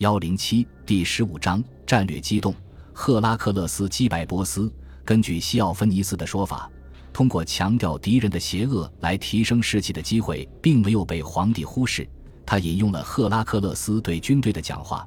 幺零七第十五章战略机动。赫拉克勒斯击败波斯。根据西奥芬尼斯的说法，通过强调敌人的邪恶来提升士气的机会，并没有被皇帝忽视。他引用了赫拉克勒斯对军队的讲话，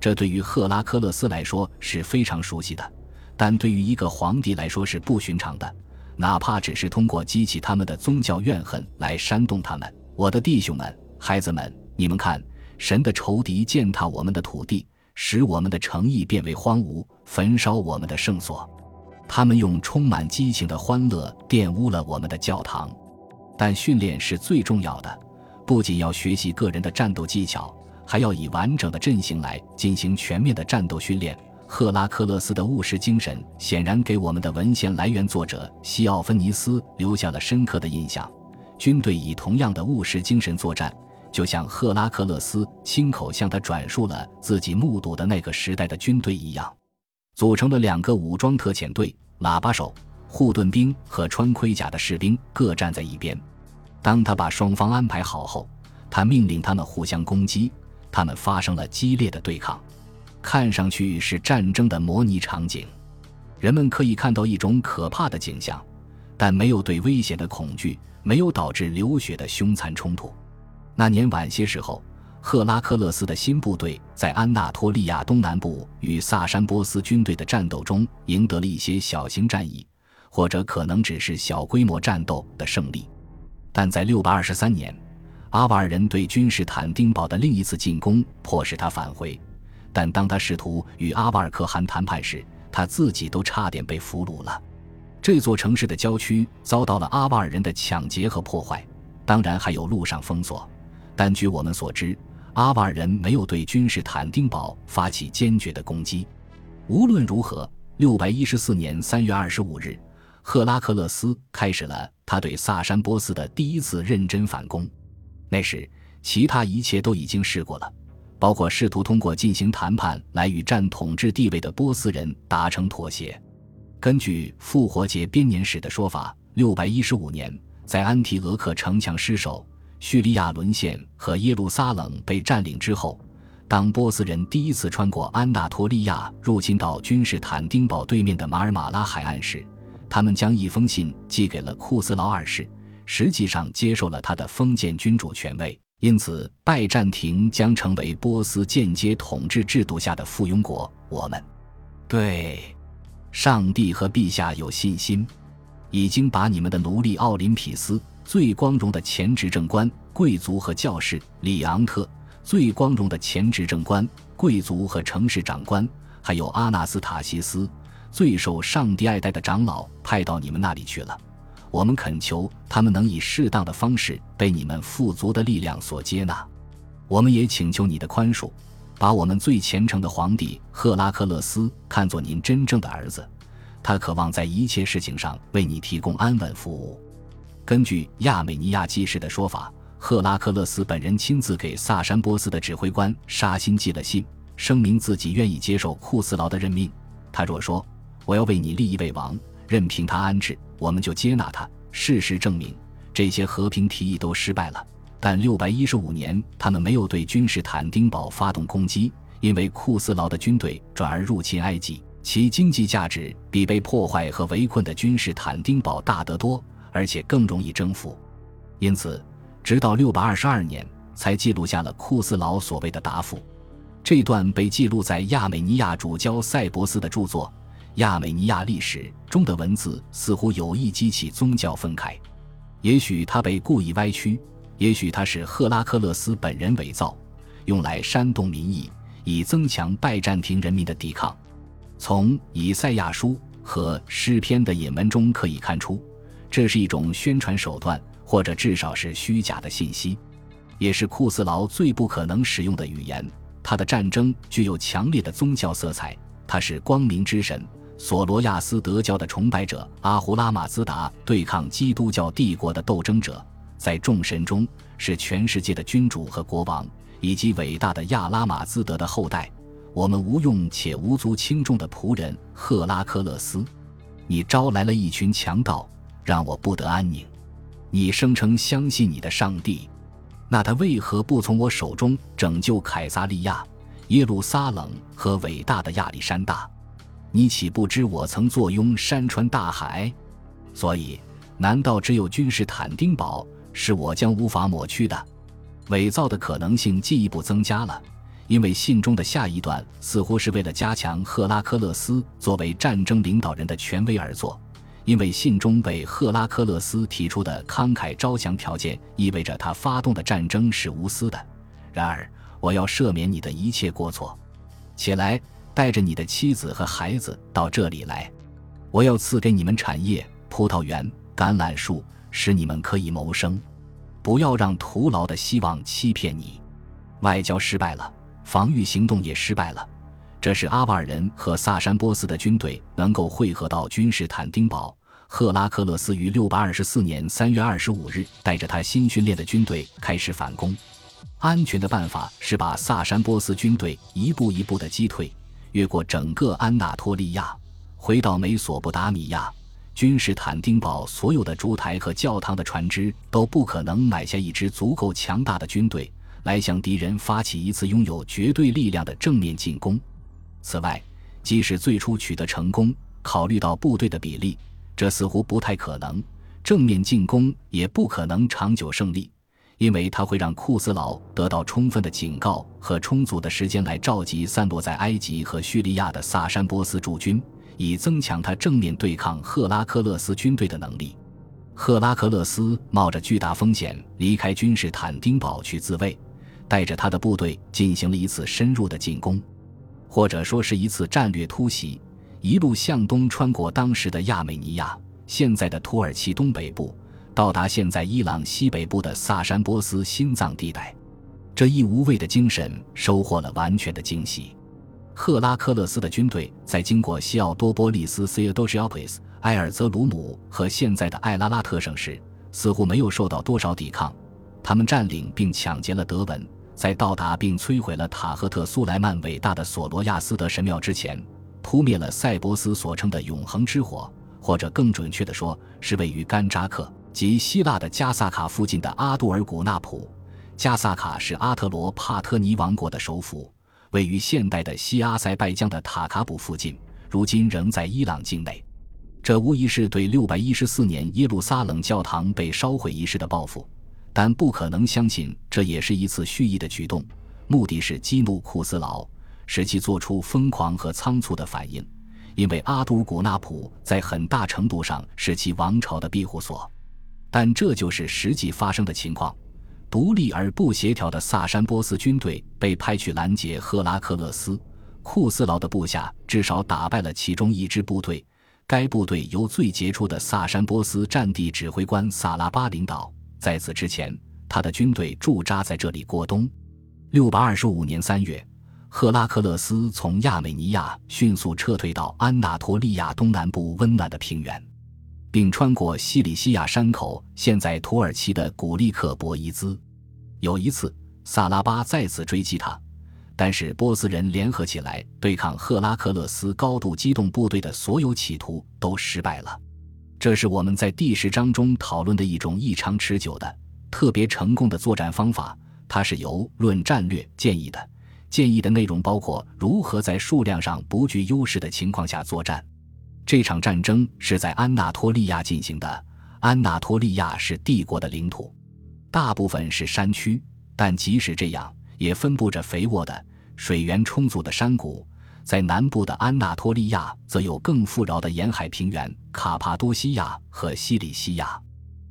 这对于赫拉克勒斯来说是非常熟悉的，但对于一个皇帝来说是不寻常的。哪怕只是通过激起他们的宗教怨恨来煽动他们，我的弟兄们、孩子们，你们看，神的仇敌践踏我们的土地，使我们的诚意变为荒芜，焚烧我们的圣所。他们用充满激情的欢乐玷污了我们的教堂。但训练是最重要的，不仅要学习个人的战斗技巧，还要以完整的阵型来进行全面的战斗训练。赫拉克勒斯的务实精神显然给我们的文献来源作者西奥芬尼斯留下了深刻的印象。军队以同样的务实精神作战，就像赫拉克勒斯亲口向他转述了自己目睹的那个时代的军队一样，组成了两个武装特遣队：喇叭手、护盾兵和穿盔甲的士兵各站在一边。当他把双方安排好后，他命令他们互相攻击，他们发生了激烈的对抗。看上去是战争的模拟场景，人们可以看到一种可怕的景象，但没有对危险的恐惧，没有导致流血的凶残冲突。那年晚些时候，赫拉克勒斯的新部队在安纳托利亚东南部与萨珊波斯军队的战斗中赢得了一些小型战役，或者可能只是小规模战斗的胜利。但在六百二十三年，阿瓦尔人对君士坦丁堡的另一次进攻迫使他返回。但当他试图与阿瓦尔可汗谈判时，他自己都差点被俘虏了。这座城市的郊区遭到了阿瓦尔人的抢劫和破坏，当然还有路上封锁。但据我们所知，阿瓦尔人没有对君士坦丁堡发起坚决的攻击。无论如何，六百一十四年三月二十五日，赫拉克勒斯开始了他对萨珊波斯的第一次认真反攻。那时，其他一切都已经试过了。包括试图通过进行谈判来与占统治地位的波斯人达成妥协。根据复活节编年史的说法，六百一十五年，在安提俄克城墙失守、叙利亚沦陷和耶路撒冷被占领之后，当波斯人第一次穿过安纳托利亚入侵到君士坦丁堡对面的马尔马拉海岸时，他们将一封信寄给了库斯劳二世，实际上接受了他的封建君主权位。因此，拜占庭将成为波斯间接统治制度下的附庸国。我们对上帝和陛下有信心，已经把你们的奴隶奥林匹斯、最光荣的前执政官、贵族和教士里昂特、最光荣的前执政官、贵族和城市长官，还有阿纳斯塔西斯，最受上帝爱戴的长老，派到你们那里去了。我们恳求他们能以适当的方式被你们富足的力量所接纳。我们也请求你的宽恕，把我们最虔诚的皇帝赫拉克勒斯看作您真正的儿子。他渴望在一切事情上为你提供安稳服务。根据亚美尼亚记事的说法，赫拉克勒斯本人亲自给萨珊波斯的指挥官沙辛寄了信，声明自己愿意接受库斯劳的任命。他若说：“我要为你立一位王。”任凭他安置，我们就接纳他。事实证明，这些和平提议都失败了。但六百一十五年，他们没有对君士坦丁堡发动攻击，因为库斯劳的军队转而入侵埃及，其经济价值比被破坏和围困的君士坦丁堡大得多，而且更容易征服。因此，直到六百二十二年才记录下了库斯劳所谓的答复。这段被记录在亚美尼亚主教塞伯斯的著作。亚美尼亚历史中的文字似乎有意激起宗教愤慨，也许他被故意歪曲，也许他是赫拉克勒斯本人伪造，用来煽动民意，以增强拜占庭人民的抵抗。从以赛亚书和诗篇的引文中可以看出，这是一种宣传手段，或者至少是虚假的信息，也是库斯劳最不可能使用的语言。他的战争具有强烈的宗教色彩，他是光明之神。索罗亚斯德教的崇拜者阿胡拉马兹达对抗基督教帝国的斗争者，在众神中是全世界的君主和国王，以及伟大的亚拉马兹德的后代。我们无用且无足轻重的仆人赫拉克勒斯，你招来了一群强盗，让我不得安宁。你声称相信你的上帝，那他为何不从我手中拯救凯撒利亚，耶路撒冷和伟大的亚历山大。你岂不知我曾坐拥山川大海？所以，难道只有君士坦丁堡是我将无法抹去的？伪造的可能性进一步增加了，因为信中的下一段似乎是为了加强赫拉克勒斯作为战争领导人的权威而作。因为信中为赫拉克勒斯提出的慷慨招降条件，意味着他发动的战争是无私的。然而，我要赦免你的一切过错，起来，带着你的妻子和孩子到这里来。我要赐给你们产业、葡萄园、橄榄树，使你们可以谋生。不要让徒劳的希望欺骗你。外交失败了，防御行动也失败了。这是阿瓦尔人和萨珊波斯的军队能够汇合到君士坦丁堡。赫拉克勒斯于六百二十四年三月二十五日带着他新训练的军队开始反攻。安全的办法是把萨珊波斯军队一步一步的击退，越过整个安纳托利亚，回到美索不达米亚。君士坦丁堡所有的烛台和教堂的船只都不可能买下一支足够强大的军队来向敌人发起一次拥有绝对力量的正面进攻。此外，即使最初取得成功，考虑到部队的比例，这似乎不太可能。正面进攻也不可能长久胜利，因为它会让库斯劳得到充分的警告和充足的时间来召集散落在埃及和叙利亚的萨珊波斯驻军，以增强他正面对抗赫拉克勒斯军队的能力。赫拉克勒斯冒着巨大风险离开君士坦丁堡去自卫，带着他的部队进行了一次深入的进攻。或者说是一次战略突袭，一路向东穿过当时的亚美尼亚（现在的土耳其东北部），到达现在伊朗西北部的萨珊波斯心脏地带。这一无畏的精神收获了完全的惊喜。赫拉克勒斯的军队在经过西奥多波利斯 （Theodosioplis）、埃尔泽鲁姆和现在的艾拉拉特省时，似乎没有受到多少抵抗。他们占领并抢劫了德文。在到达并摧毁了塔赫特苏莱曼伟大的索罗亚斯德神庙之前，扑灭了塞伯斯所称的永恒之火，或者更准确地说，是位于甘扎克及希腊的加萨卡附近的阿杜尔古纳普。加萨卡是阿特罗帕特尼王国的首府，位于现代的西阿塞拜疆的塔卡普附近，如今仍在伊朗境内。这无疑是对六百一十四年耶路撒冷教堂被烧毁一事的报复。但不可能相信这也是一次蓄意的举动，目的是激怒库斯劳，使其做出疯狂和仓促的反应。因为阿都古纳普在很大程度上是其王朝的庇护所，但这就是实际发生的情况。独立而不协调的萨珊波斯军队被派去拦截赫拉克勒斯，库斯劳的部下至少打败了其中一支部队，该部队由最杰出的萨珊波斯战地指挥官萨拉巴领导。在此之前，他的军队驻扎在这里过冬。六百二十五年三月，赫拉克勒斯从亚美尼亚迅速撤退到安纳托利亚东南部温暖的平原，并穿过西里西亚山口，现在土耳其的古利克博伊兹。有一次，萨拉巴再次追击他，但是波斯人联合起来对抗赫拉克勒斯高度机动部队的所有企图都失败了。这是我们在第十章中讨论的一种异常持久的、特别成功的作战方法。它是由《论战略》建议的。建议的内容包括如何在数量上不具优势的情况下作战。这场战争是在安纳托利亚进行的。安纳托利亚是帝国的领土，大部分是山区，但即使这样，也分布着肥沃的、水源充足的山谷。在南部的安纳托利亚，则有更富饶的沿海平原——卡帕多西亚和西里西亚。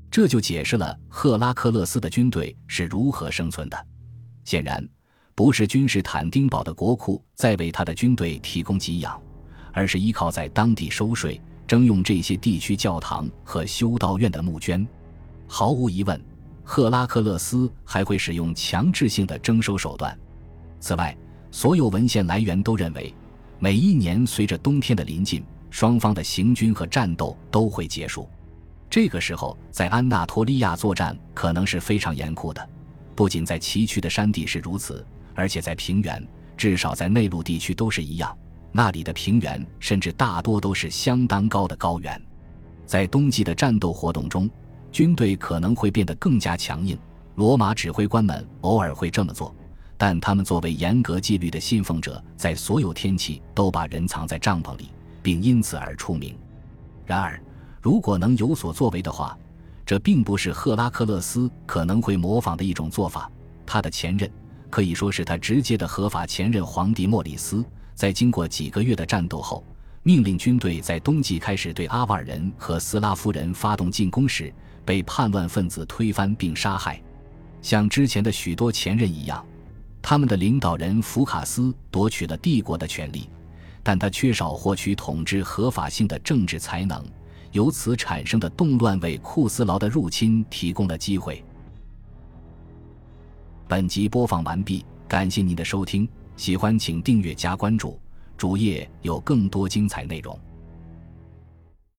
这就解释了赫拉克勒斯的军队是如何生存的。显然，不是君士坦丁堡的国库在为他的军队提供给养，而是依靠在当地收税、征用这些地区教堂和修道院的募捐。毫无疑问，赫拉克勒斯还会使用强制性的征收手段。此外，所有文献来源都认为。每一年，随着冬天的临近，双方的行军和战斗都会结束。这个时候，在安纳托利亚作战可能是非常严酷的。不仅在崎岖的山地是如此，而且在平原，至少在内陆地区都是一样。那里的平原甚至大多都是相当高的高原。在冬季的战斗活动中，军队可能会变得更加强硬。罗马指挥官们偶尔会这么做。但他们作为严格纪律的信奉者，在所有天气都把人藏在帐篷里，并因此而出名。然而，如果能有所作为的话，这并不是赫拉克勒斯可能会模仿的一种做法。他的前任，可以说是他直接的合法前任皇帝莫里斯，在经过几个月的战斗后。命令军队在冬季开始对阿瓦尔人和斯拉夫人发动进攻时，被叛乱分子推翻并杀害。像之前的许多前任一样，他们的领导人福卡斯夺取了帝国的权利，但他缺少获取统治合法性的政治才能。由此产生的动乱为库斯劳的入侵提供了机会。本集播放完毕，感谢您的收听，喜欢请订阅加关注。主页有更多精彩内容。